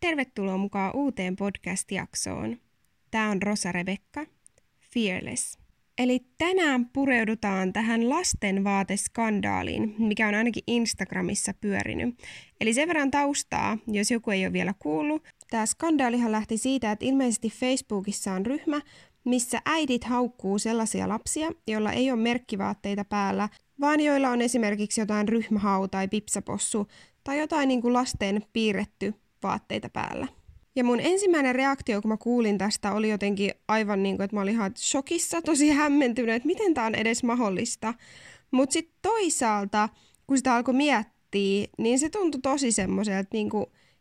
Tervetuloa mukaan uuteen podcast-jaksoon. Tämä on Rosa Rebekka, Fearless. Eli tänään pureudutaan tähän lasten vaateskandaaliin, mikä on ainakin Instagramissa pyörinyt. Eli sen verran taustaa, jos joku ei ole vielä kuullut. Tämä skandaalihan lähti siitä, että ilmeisesti Facebookissa on ryhmä, missä äidit haukkuu sellaisia lapsia, joilla ei ole merkkivaatteita päällä, vaan joilla on esimerkiksi jotain ryhmähau tai pipsapossu tai jotain niin kuin lasten piirretty vaatteita päällä. Ja mun ensimmäinen reaktio, kun mä kuulin tästä, oli jotenkin aivan niin kuin, että mä olin ihan shokissa, tosi hämmentynyt, että miten tämä on edes mahdollista. Mutta sitten toisaalta, kun sitä alkoi miettiä, niin se tuntui tosi semmoiselta, niin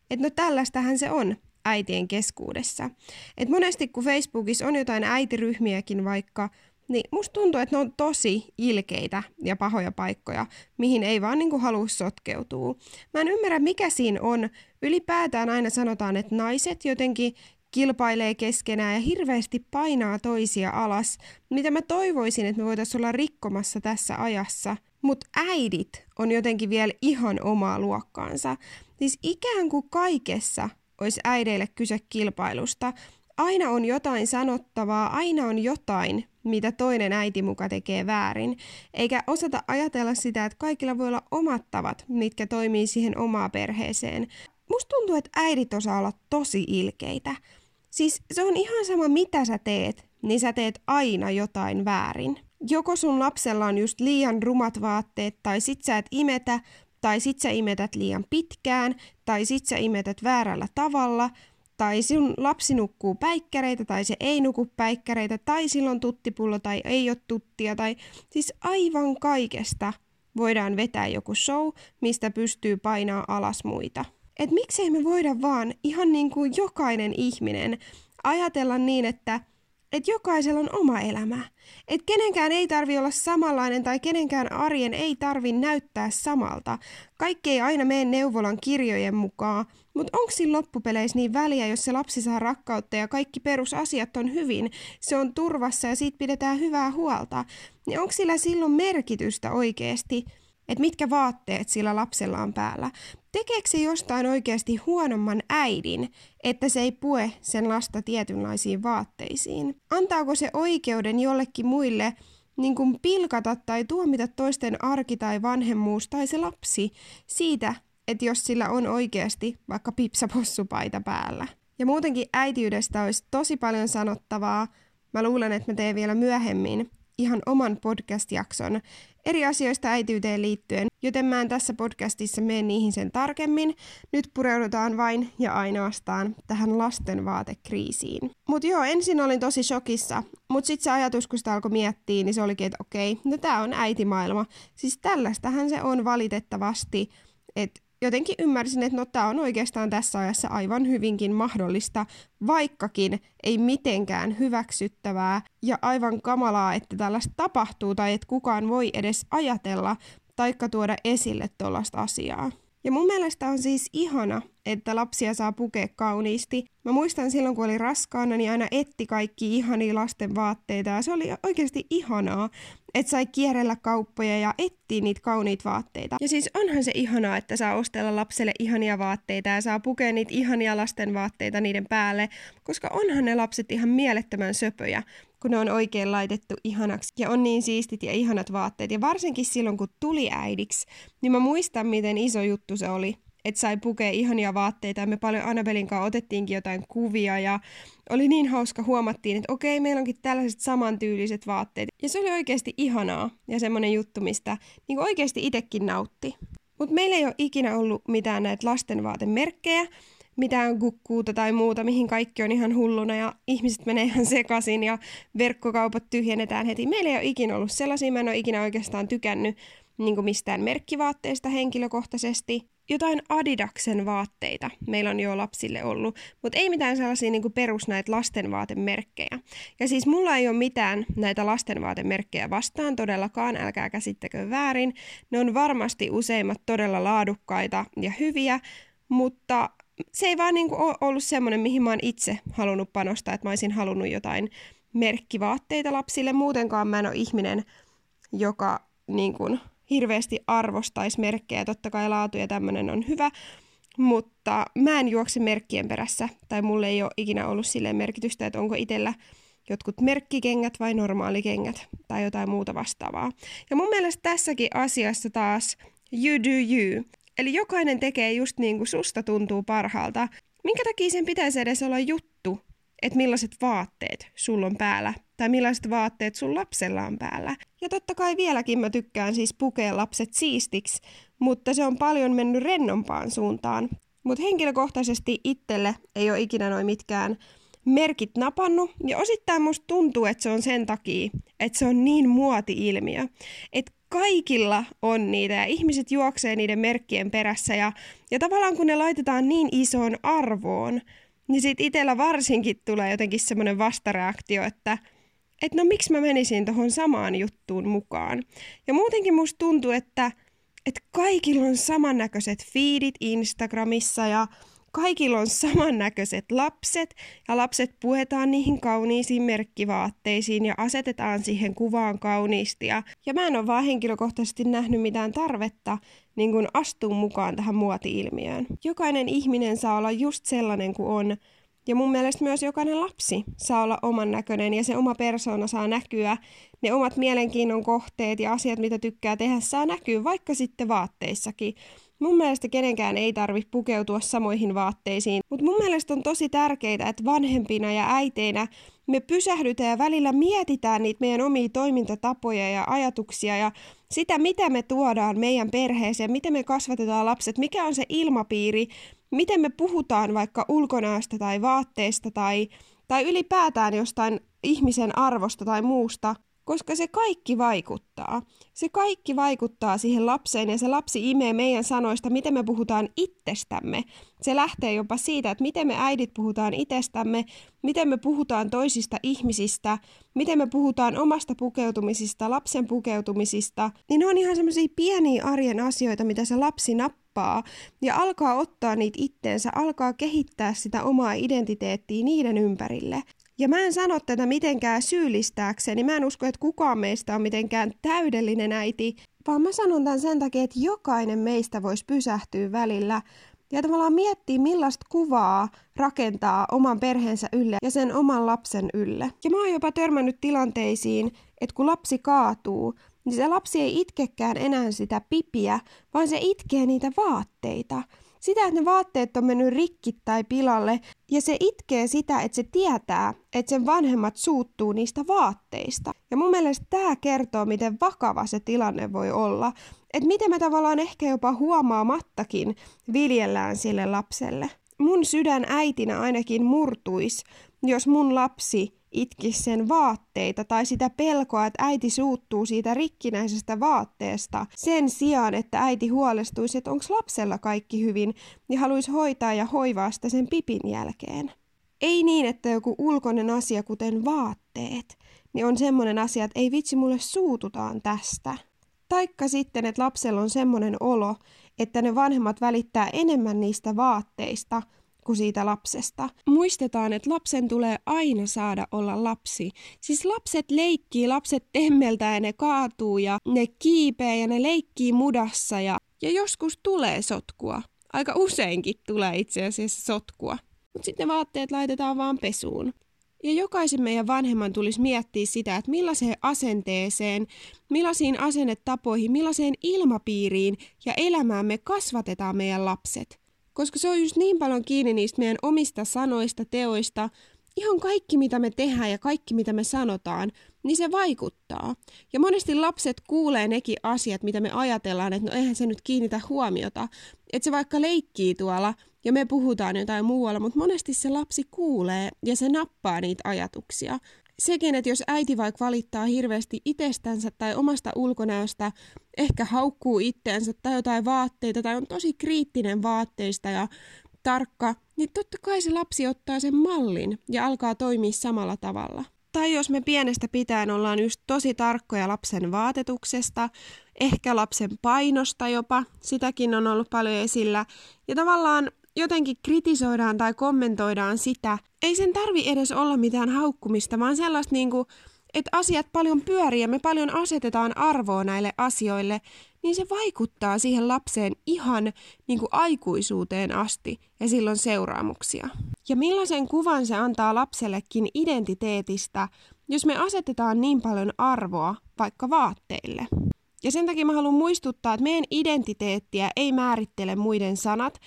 että no tällaistähän se on äitien keskuudessa. Et monesti kun Facebookissa on jotain äitiryhmiäkin vaikka, niin musta tuntuu, että ne on tosi ilkeitä ja pahoja paikkoja, mihin ei vaan niinku halua sotkeutua. Mä en ymmärrä, mikä siinä on. Ylipäätään aina sanotaan, että naiset jotenkin kilpailee keskenään ja hirveästi painaa toisia alas, mitä mä toivoisin, että me voitaisiin olla rikkomassa tässä ajassa. Mutta äidit on jotenkin vielä ihan omaa luokkaansa. Siis ikään kuin kaikessa olisi äideille kyse kilpailusta. Aina on jotain sanottavaa, aina on jotain, mitä toinen äiti muka tekee väärin, eikä osata ajatella sitä, että kaikilla voi olla omat tavat, mitkä toimii siihen omaa perheeseen. Musta tuntuu, että äidit osaa olla tosi ilkeitä. Siis se on ihan sama, mitä sä teet, niin sä teet aina jotain väärin. Joko sun lapsella on just liian rumat vaatteet, tai sit sä et imetä, tai sit sä imetät liian pitkään, tai sit sä imetät väärällä tavalla, tai sinun lapsi nukkuu päikkäreitä tai se ei nuku päikkäreitä, tai silloin tuttipullo tai ei ole tuttia, tai siis aivan kaikesta voidaan vetää joku show, mistä pystyy painaa alas muita. Et miksei me voida vaan ihan niin kuin jokainen ihminen ajatella niin, että että jokaisella on oma elämä. Että kenenkään ei tarvi olla samanlainen tai kenenkään arjen ei tarvi näyttää samalta. Kaikki ei aina mene neuvolan kirjojen mukaan, mutta onko siinä loppupeleissä niin väliä, jos se lapsi saa rakkautta ja kaikki perusasiat on hyvin, se on turvassa ja siitä pidetään hyvää huolta, niin onko sillä silloin merkitystä oikeasti, että mitkä vaatteet sillä lapsella on päällä. Tekeekö se jostain oikeasti huonomman äidin, että se ei pue sen lasta tietynlaisiin vaatteisiin? Antaako se oikeuden jollekin muille niin kuin pilkata tai tuomita toisten arki tai vanhemmuus tai se lapsi siitä, että jos sillä on oikeasti vaikka pipsapossupaita päällä. Ja muutenkin äitiydestä olisi tosi paljon sanottavaa. Mä luulen, että mä teen vielä myöhemmin ihan oman podcast-jakson eri asioista äitiyteen liittyen, joten mä en tässä podcastissa mene niihin sen tarkemmin. Nyt pureudutaan vain ja ainoastaan tähän lasten vaatekriisiin. Mut joo, ensin olin tosi shokissa, mut sitten se ajatus, kun sitä alkoi miettiä, niin se olikin, että okei, no tää on äitimaailma. Siis tällaistähän se on valitettavasti, että jotenkin ymmärsin, että no tämä on oikeastaan tässä ajassa aivan hyvinkin mahdollista, vaikkakin ei mitenkään hyväksyttävää ja aivan kamalaa, että tällaista tapahtuu tai että kukaan voi edes ajatella taikka tuoda esille tuollaista asiaa. Ja mun mielestä on siis ihana, että lapsia saa pukea kauniisti. Mä muistan silloin, kun oli raskaana, niin aina etti kaikki ihania lasten vaatteita ja se oli oikeasti ihanaa, että sai kierrellä kauppoja ja etsiä niitä kauniita vaatteita. Ja siis onhan se ihanaa, että saa ostella lapselle ihania vaatteita ja saa pukea niitä ihania lasten vaatteita niiden päälle, koska onhan ne lapset ihan mielettömän söpöjä, kun ne on oikein laitettu ihanaksi ja on niin siistit ja ihanat vaatteet. Ja varsinkin silloin, kun tuli äidiksi, niin mä muistan, miten iso juttu se oli että sai pukea ihania vaatteita ja me paljon Annabelin kanssa otettiinkin jotain kuvia ja oli niin hauska, huomattiin, että okei, meillä onkin tällaiset samantyyliset vaatteet. Ja se oli oikeasti ihanaa ja semmoinen juttu, mistä niin oikeasti itsekin nautti. Mutta meillä ei ole ikinä ollut mitään näitä lastenvaatemerkkejä, mitään kukkuuta tai muuta, mihin kaikki on ihan hulluna ja ihmiset menee ihan sekaisin ja verkkokaupat tyhjennetään heti. Meillä ei ole ikinä ollut sellaisia, mä en ole ikinä oikeastaan tykännyt niin mistään merkkivaatteista henkilökohtaisesti jotain Adidaksen vaatteita meillä on jo lapsille ollut, mutta ei mitään sellaisia niin perus näitä lastenvaatemerkkejä. Ja siis mulla ei ole mitään näitä lastenvaatemerkkejä vastaan todellakaan, älkää käsittäkö väärin. Ne on varmasti useimmat todella laadukkaita ja hyviä, mutta se ei vaan niin ole ollut semmoinen, mihin mä oon itse halunnut panostaa, että mä olisin halunnut jotain merkkivaatteita lapsille. Muutenkaan mä en ole ihminen, joka niin kuin, hirveästi arvostaisi merkkejä, totta kai laatu ja tämmöinen on hyvä, mutta mä en juokse merkkien perässä, tai mulle ei ole ikinä ollut silleen merkitystä, että onko itsellä jotkut merkkikengät vai normaalikengät tai jotain muuta vastaavaa. Ja mun mielestä tässäkin asiassa taas you do you. Eli jokainen tekee just niin kuin susta tuntuu parhaalta. Minkä takia sen pitäisi edes olla juttu, että millaiset vaatteet sulla on päällä tai millaiset vaatteet sun lapsella on päällä. Ja totta kai vieläkin mä tykkään siis pukea lapset siistiksi, mutta se on paljon mennyt rennompaan suuntaan. Mutta henkilökohtaisesti itselle ei ole ikinä noin mitkään merkit napannut, ja osittain musta tuntuu, että se on sen takia, että se on niin muoti-ilmiö, että kaikilla on niitä ja ihmiset juoksee niiden merkkien perässä ja, ja tavallaan kun ne laitetaan niin isoon arvoon, niin sit itsellä varsinkin tulee jotenkin semmoinen vastareaktio, että et no miksi mä menisin tuohon samaan juttuun mukaan. Ja muutenkin musta tuntuu, että, että kaikilla on samannäköiset feedit Instagramissa ja kaikilla on samannäköiset lapset ja lapset puetaan niihin kauniisiin merkkivaatteisiin ja asetetaan siihen kuvaan kauniisti. Ja, ja mä en ole vaan henkilökohtaisesti nähnyt mitään tarvetta niin kun astua mukaan tähän muoti-ilmiöön. Jokainen ihminen saa olla just sellainen kuin on, ja mun mielestä myös jokainen lapsi saa olla oman näköinen ja se oma persoona saa näkyä. Ne omat mielenkiinnon kohteet ja asiat, mitä tykkää tehdä, saa näkyä vaikka sitten vaatteissakin. Mun mielestä kenenkään ei tarvitse pukeutua samoihin vaatteisiin, mutta mun mielestä on tosi tärkeää, että vanhempina ja äiteinä me pysähdytään ja välillä mietitään niitä meidän omia toimintatapoja ja ajatuksia ja sitä, mitä me tuodaan meidän perheeseen, miten me kasvatetaan lapset, mikä on se ilmapiiri, miten me puhutaan vaikka ulkonäöstä tai vaatteesta tai, tai ylipäätään jostain ihmisen arvosta tai muusta, koska se kaikki vaikuttaa. Se kaikki vaikuttaa siihen lapseen ja se lapsi imee meidän sanoista, miten me puhutaan itsestämme. Se lähtee jopa siitä, että miten me äidit puhutaan itsestämme, miten me puhutaan toisista ihmisistä, miten me puhutaan omasta pukeutumisista, lapsen pukeutumisista. Niin ne on ihan semmoisia pieniä arjen asioita, mitä se lapsi nappaa ja alkaa ottaa niitä itteensä, alkaa kehittää sitä omaa identiteettiä niiden ympärille. Ja mä en sano tätä mitenkään syyllistääkseni, mä en usko, että kukaan meistä on mitenkään täydellinen äiti, vaan mä sanon tämän sen takia, että jokainen meistä voisi pysähtyä välillä. Ja tavallaan miettiä, millaista kuvaa rakentaa oman perheensä ylle ja sen oman lapsen ylle. Ja mä oon jopa törmännyt tilanteisiin, että kun lapsi kaatuu, niin se lapsi ei itkekään enää sitä pipiä, vaan se itkee niitä vaatteita – sitä, että ne vaatteet on mennyt rikki tai pilalle, ja se itkee sitä, että se tietää, että sen vanhemmat suuttuu niistä vaatteista. Ja mun mielestä tämä kertoo, miten vakava se tilanne voi olla. Että miten me tavallaan ehkä jopa huomaamattakin viljellään sille lapselle. Mun sydän äitinä ainakin murtuisi, jos mun lapsi itki sen vaatteita tai sitä pelkoa, että äiti suuttuu siitä rikkinäisestä vaatteesta sen sijaan, että äiti huolestuisi, että onko lapsella kaikki hyvin ja haluaisi hoitaa ja hoivaa sitä sen pipin jälkeen. Ei niin, että joku ulkoinen asia, kuten vaatteet, niin on semmoinen asia, että ei vitsi mulle suututaan tästä. Taikka sitten, että lapsella on semmoinen olo, että ne vanhemmat välittää enemmän niistä vaatteista – kuin siitä lapsesta. Muistetaan, että lapsen tulee aina saada olla lapsi. Siis lapset leikkii, lapset temmeltää ja ne kaatuu ja ne kiipee ja ne leikkii mudassa ja, ja joskus tulee sotkua. Aika useinkin tulee itse asiassa sotkua. Mutta sitten vaatteet laitetaan vaan pesuun. Ja jokaisen meidän vanhemman tulisi miettiä sitä, että millaiseen asenteeseen, millaisiin asennetapoihin, millaiseen ilmapiiriin ja elämään me kasvatetaan meidän lapset – koska se on just niin paljon kiinni niistä meidän omista sanoista, teoista, ihan kaikki mitä me tehdään ja kaikki mitä me sanotaan, niin se vaikuttaa. Ja monesti lapset kuulee nekin asiat, mitä me ajatellaan, että no eihän se nyt kiinnitä huomiota. Että se vaikka leikkii tuolla ja me puhutaan jotain muualla, mutta monesti se lapsi kuulee ja se nappaa niitä ajatuksia sekin, että jos äiti vaikka valittaa hirveästi itsestänsä tai omasta ulkonäöstä, ehkä haukkuu itteensä tai jotain vaatteita tai on tosi kriittinen vaatteista ja tarkka, niin totta kai se lapsi ottaa sen mallin ja alkaa toimia samalla tavalla. Tai jos me pienestä pitäen ollaan just tosi tarkkoja lapsen vaatetuksesta, ehkä lapsen painosta jopa, sitäkin on ollut paljon esillä. Ja tavallaan jotenkin kritisoidaan tai kommentoidaan sitä, ei sen tarvi edes olla mitään haukkumista, vaan sellaista niinku, että asiat paljon pyörii ja me paljon asetetaan arvoa näille asioille, niin se vaikuttaa siihen lapseen ihan niin kuin aikuisuuteen asti ja silloin seuraamuksia. Ja millaisen kuvan se antaa lapsellekin identiteetistä, jos me asetetaan niin paljon arvoa vaikka vaatteille. Ja sen takia mä haluan muistuttaa, että meidän identiteettiä ei määrittele muiden sanat,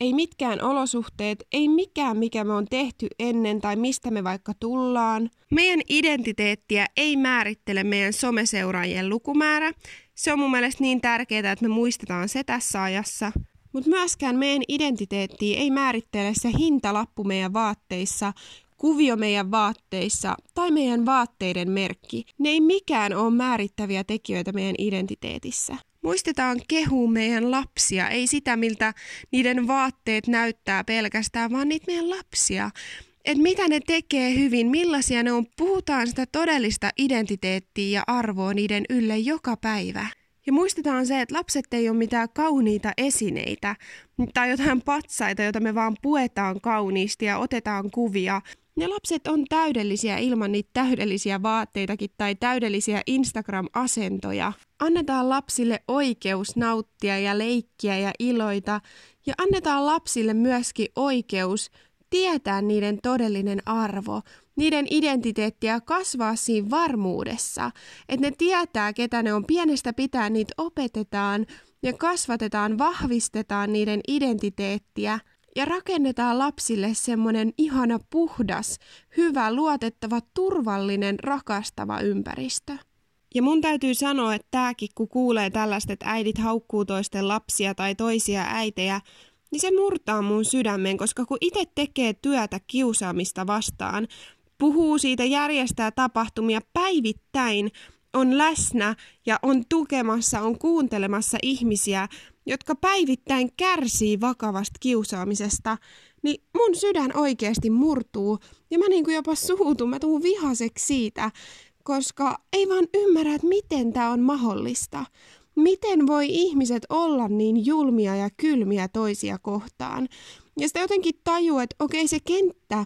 ei mitkään olosuhteet, ei mikään, mikä me on tehty ennen tai mistä me vaikka tullaan. Meidän identiteettiä ei määrittele meidän someseuraajien lukumäärä. Se on mun mielestä niin tärkeää, että me muistetaan se tässä ajassa. Mutta myöskään meidän identiteettiä ei määrittele se hintalappu meidän vaatteissa, kuvio meidän vaatteissa tai meidän vaatteiden merkki. Ne ei mikään ole määrittäviä tekijöitä meidän identiteetissä. Muistetaan kehua meidän lapsia, ei sitä miltä niiden vaatteet näyttää pelkästään, vaan niitä meidän lapsia. Että mitä ne tekee hyvin, millaisia ne on, puhutaan sitä todellista identiteettiä ja arvoa niiden ylle joka päivä. Ja muistetaan se, että lapset ei ole mitään kauniita esineitä tai jotain patsaita, joita me vaan puetaan kauniisti ja otetaan kuvia, ne lapset on täydellisiä ilman niitä täydellisiä vaatteitakin tai täydellisiä Instagram-asentoja. Annetaan lapsille oikeus nauttia ja leikkiä ja iloita. Ja annetaan lapsille myöskin oikeus tietää niiden todellinen arvo, niiden identiteettiä kasvaa siinä varmuudessa, että ne tietää, ketä ne on. Pienestä pitää, niitä opetetaan ja kasvatetaan, vahvistetaan niiden identiteettiä – ja rakennetaan lapsille semmoinen ihana puhdas, hyvä, luotettava, turvallinen, rakastava ympäristö. Ja mun täytyy sanoa, että tääkin kun kuulee tällaista, että äidit haukkuu toisten lapsia tai toisia äitejä, niin se murtaa mun sydämen, koska kun itse tekee työtä kiusaamista vastaan, puhuu siitä, järjestää tapahtumia päivittäin, on läsnä ja on tukemassa, on kuuntelemassa ihmisiä, jotka päivittäin kärsii vakavasta kiusaamisesta, niin mun sydän oikeasti murtuu ja mä niin kuin jopa suutun, mä tuun vihaseksi siitä, koska ei vaan ymmärrä, että miten tämä on mahdollista. Miten voi ihmiset olla niin julmia ja kylmiä toisia kohtaan? Ja sitä jotenkin tajuu, että okei se kenttä,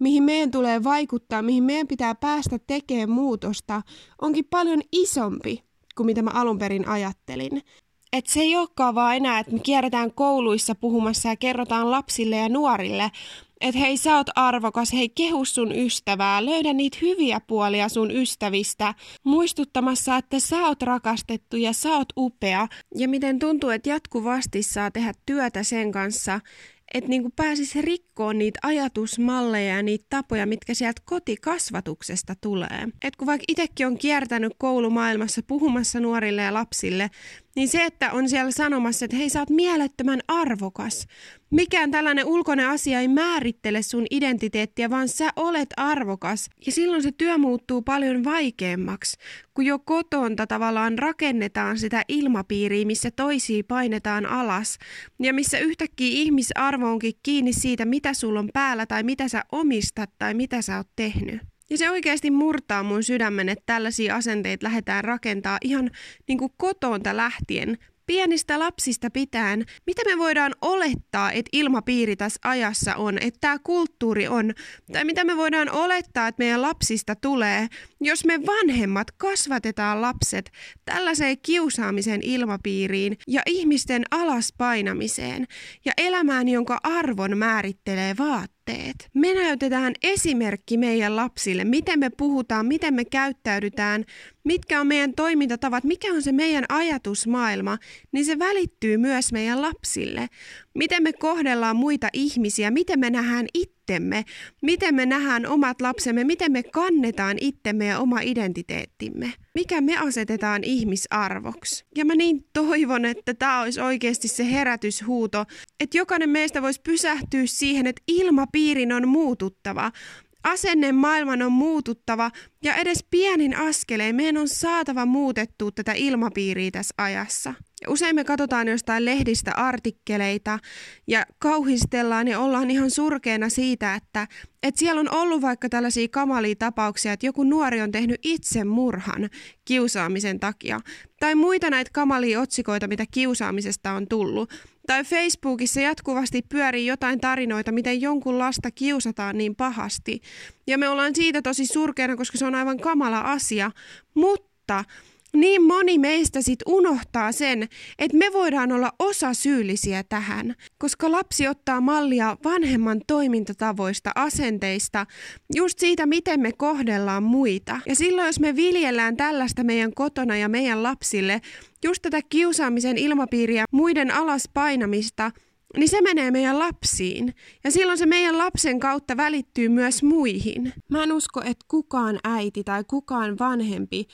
mihin meidän tulee vaikuttaa, mihin meidän pitää päästä tekemään muutosta, onkin paljon isompi kuin mitä mä alun perin ajattelin. Et se ei olekaan vaan enää, että me kierretään kouluissa puhumassa ja kerrotaan lapsille ja nuorille, että hei sä oot arvokas, hei kehu sun ystävää, löydä niitä hyviä puolia sun ystävistä, muistuttamassa, että sä oot rakastettu ja sä oot upea. Ja miten tuntuu, että jatkuvasti saa tehdä työtä sen kanssa, että niinku pääsisi rikkoon niitä ajatusmalleja ja niitä tapoja, mitkä sieltä kotikasvatuksesta tulee. Et kun vaikka itsekin on kiertänyt koulumaailmassa puhumassa nuorille ja lapsille, niin se, että on siellä sanomassa, että hei sä oot mielettömän arvokas. Mikään tällainen ulkoinen asia ei määrittele sun identiteettiä, vaan sä olet arvokas. Ja silloin se työ muuttuu paljon vaikeammaksi, kun jo kotonta tavallaan rakennetaan sitä ilmapiiriä, missä toisia painetaan alas. Ja missä yhtäkkiä ihmisarvo onkin kiinni siitä, mitä sulla on päällä tai mitä sä omistat tai mitä sä oot tehnyt. Ja se oikeasti murtaa mun sydämen, että tällaisia asenteita lähdetään rakentaa ihan niin kuin kotoonta lähtien, pienistä lapsista pitäen, mitä me voidaan olettaa, että ilmapiiri tässä ajassa on, että tämä kulttuuri on, tai mitä me voidaan olettaa, että meidän lapsista tulee, jos me vanhemmat kasvatetaan lapset tällaiseen kiusaamisen ilmapiiriin ja ihmisten alaspainamiseen ja elämään, jonka arvon määrittelee vaat vaatteet. Me näytetään esimerkki meidän lapsille, miten me puhutaan, miten me käyttäydytään, mitkä on meidän toimintatavat, mikä on se meidän ajatusmaailma, niin se välittyy myös meidän lapsille. Miten me kohdellaan muita ihmisiä, miten me nähdään itsemme, miten me nähdään omat lapsemme, miten me kannetaan itsemme ja oma identiteettimme. Mikä me asetetaan ihmisarvoksi. Ja mä niin toivon, että tämä olisi oikeasti se herätyshuuto, että jokainen meistä voisi pysähtyä siihen, että ilmapiirin on muututtava. Asenne maailman on muututtava ja edes pienin askeleen meidän on saatava muutettua tätä ilmapiiriä tässä ajassa. Usein me katsotaan jostain lehdistä artikkeleita ja kauhistellaan ja ollaan ihan surkeena siitä, että, että siellä on ollut vaikka tällaisia kamalia tapauksia, että joku nuori on tehnyt itsemurhan kiusaamisen takia. Tai muita näitä kamalia otsikoita, mitä kiusaamisesta on tullut. Tai Facebookissa jatkuvasti pyörii jotain tarinoita, miten jonkun lasta kiusataan niin pahasti. Ja me ollaan siitä tosi surkeana, koska se on aivan kamala asia. Mutta niin moni meistä sit unohtaa sen, että me voidaan olla osa syyllisiä tähän, koska lapsi ottaa mallia vanhemman toimintatavoista, asenteista, just siitä, miten me kohdellaan muita. Ja silloin, jos me viljellään tällaista meidän kotona ja meidän lapsille, just tätä kiusaamisen ilmapiiriä, muiden alas painamista, niin se menee meidän lapsiin. Ja silloin se meidän lapsen kautta välittyy myös muihin. Mä en usko, että kukaan äiti tai kukaan vanhempi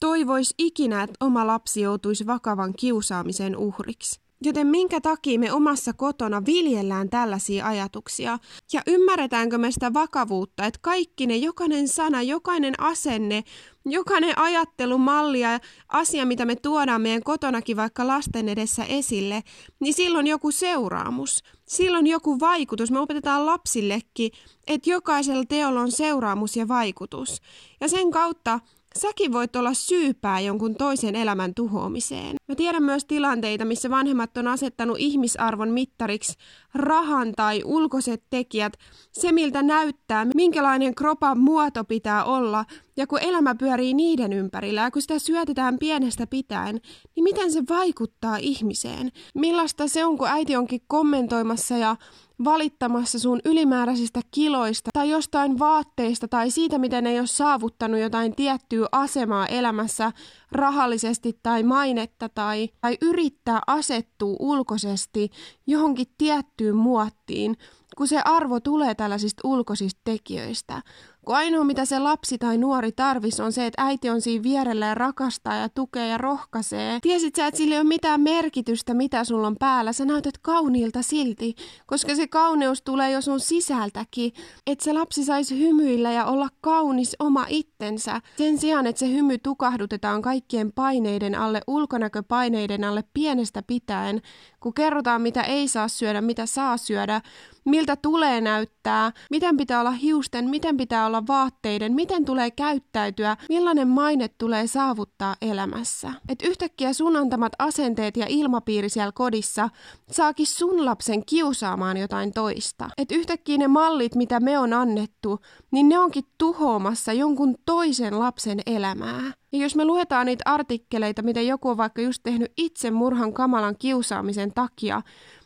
toivoisi ikinä, että oma lapsi joutuisi vakavan kiusaamisen uhriksi. Joten minkä takia me omassa kotona viljellään tällaisia ajatuksia? Ja ymmärretäänkö me sitä vakavuutta, että kaikki ne, jokainen sana, jokainen asenne, jokainen ajattelumalli ja asia, mitä me tuodaan meidän kotonakin vaikka lasten edessä esille, niin silloin joku seuraamus, silloin joku vaikutus. Me opetetaan lapsillekin, että jokaisella teolla on seuraamus ja vaikutus. Ja sen kautta Säkin voit olla syypää jonkun toisen elämän tuhoamiseen. Mä tiedän myös tilanteita, missä vanhemmat on asettanut ihmisarvon mittariksi rahan tai ulkoiset tekijät, se miltä näyttää, minkälainen kropan muoto pitää olla, ja kun elämä pyörii niiden ympärillä ja kun sitä syötetään pienestä pitäen, niin miten se vaikuttaa ihmiseen? Millaista se on, kun äiti onkin kommentoimassa ja valittamassa sun ylimääräisistä kiloista tai jostain vaatteista tai siitä, miten ei ole saavuttanut jotain tiettyä asemaa elämässä rahallisesti tai mainetta tai, tai yrittää asettua ulkoisesti johonkin tiettyyn muottiin, kun se arvo tulee tällaisista ulkoisista tekijöistä. Kun ainoa mitä se lapsi tai nuori tarvis on se, että äiti on siinä vierellä ja rakastaa ja tukee ja rohkaisee. Tiesit sä, että sillä ei ole mitään merkitystä, mitä sulla on päällä. Sä näytät kauniilta silti, koska se kauneus tulee jo sun sisältäkin. Että se lapsi saisi hymyillä ja olla kaunis oma itsensä. Sen sijaan, että se hymy tukahdutetaan kaikkien paineiden alle, ulkonäköpaineiden alle pienestä pitäen, kun kerrotaan mitä ei saa syödä, mitä saa syödä, miltä tulee näyttää, miten pitää olla hiusten, miten pitää olla vaatteiden, miten tulee käyttäytyä, millainen maine tulee saavuttaa elämässä. Et yhtäkkiä sun antamat asenteet ja ilmapiiri siellä kodissa saakin sun lapsen kiusaamaan jotain toista. Et yhtäkkiä ne mallit, mitä me on annettu, niin ne onkin tuhoamassa jonkun toisen lapsen elämää. Ja jos me luetaan niitä artikkeleita, mitä joku on vaikka just tehnyt itse murhan kamalan kiusaamisen takia,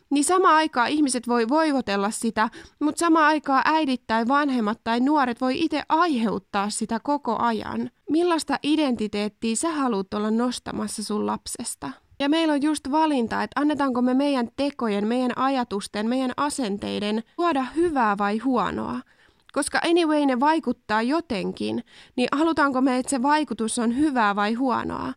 niin sama aikaa ihmiset voi voivotella sitä, mutta sama aikaa äidit tai vanhemmat tai nuoret voi itse aiheuttaa sitä koko ajan. Millaista identiteettiä sä haluat olla nostamassa sun lapsesta? Ja meillä on just valinta, että annetaanko me meidän tekojen, meidän ajatusten, meidän asenteiden tuoda hyvää vai huonoa. Koska anyway ne vaikuttaa jotenkin, niin halutaanko me, että se vaikutus on hyvää vai huonoa?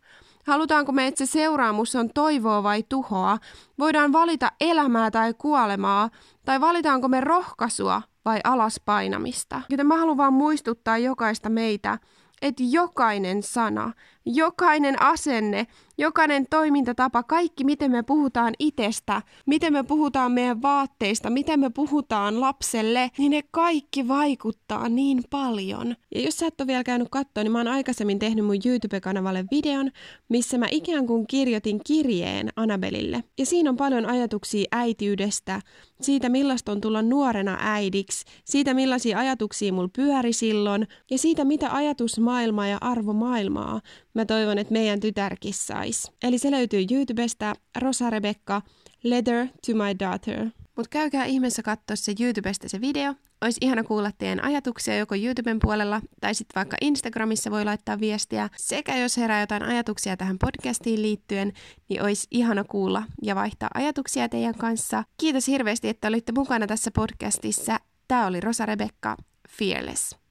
Halutaanko me, että se seuraamus on toivoa vai tuhoa? Voidaan valita elämää tai kuolemaa, tai valitaanko me rohkaisua vai alaspainamista? Joten mä haluan vaan muistuttaa jokaista meitä, että jokainen sana, jokainen asenne, jokainen toimintatapa, kaikki miten me puhutaan itsestä, miten me puhutaan meidän vaatteista, miten me puhutaan lapselle, niin ne kaikki vaikuttaa niin paljon. Ja jos sä et ole vielä käynyt katsoa, niin mä oon aikaisemmin tehnyt mun YouTube-kanavalle videon, missä mä ikään kuin kirjoitin kirjeen Annabelille. Ja siinä on paljon ajatuksia äitiydestä, siitä millaista on tulla nuorena äidiksi, siitä millaisia ajatuksia mulla pyöri silloin ja siitä mitä ajatusmaailmaa ja arvomaailmaa mä toivon, että meidän tytärkin sais. Eli se löytyy YouTubesta, Rosa Rebecca, Letter to my daughter. Mutta käykää ihmeessä katsoa se YouTubesta se video. Olisi ihana kuulla teidän ajatuksia joko YouTuben puolella tai sitten vaikka Instagramissa voi laittaa viestiä. Sekä jos herää jotain ajatuksia tähän podcastiin liittyen, niin olisi ihana kuulla ja vaihtaa ajatuksia teidän kanssa. Kiitos hirveästi, että olitte mukana tässä podcastissa. Tämä oli Rosa Rebecca, Fearless.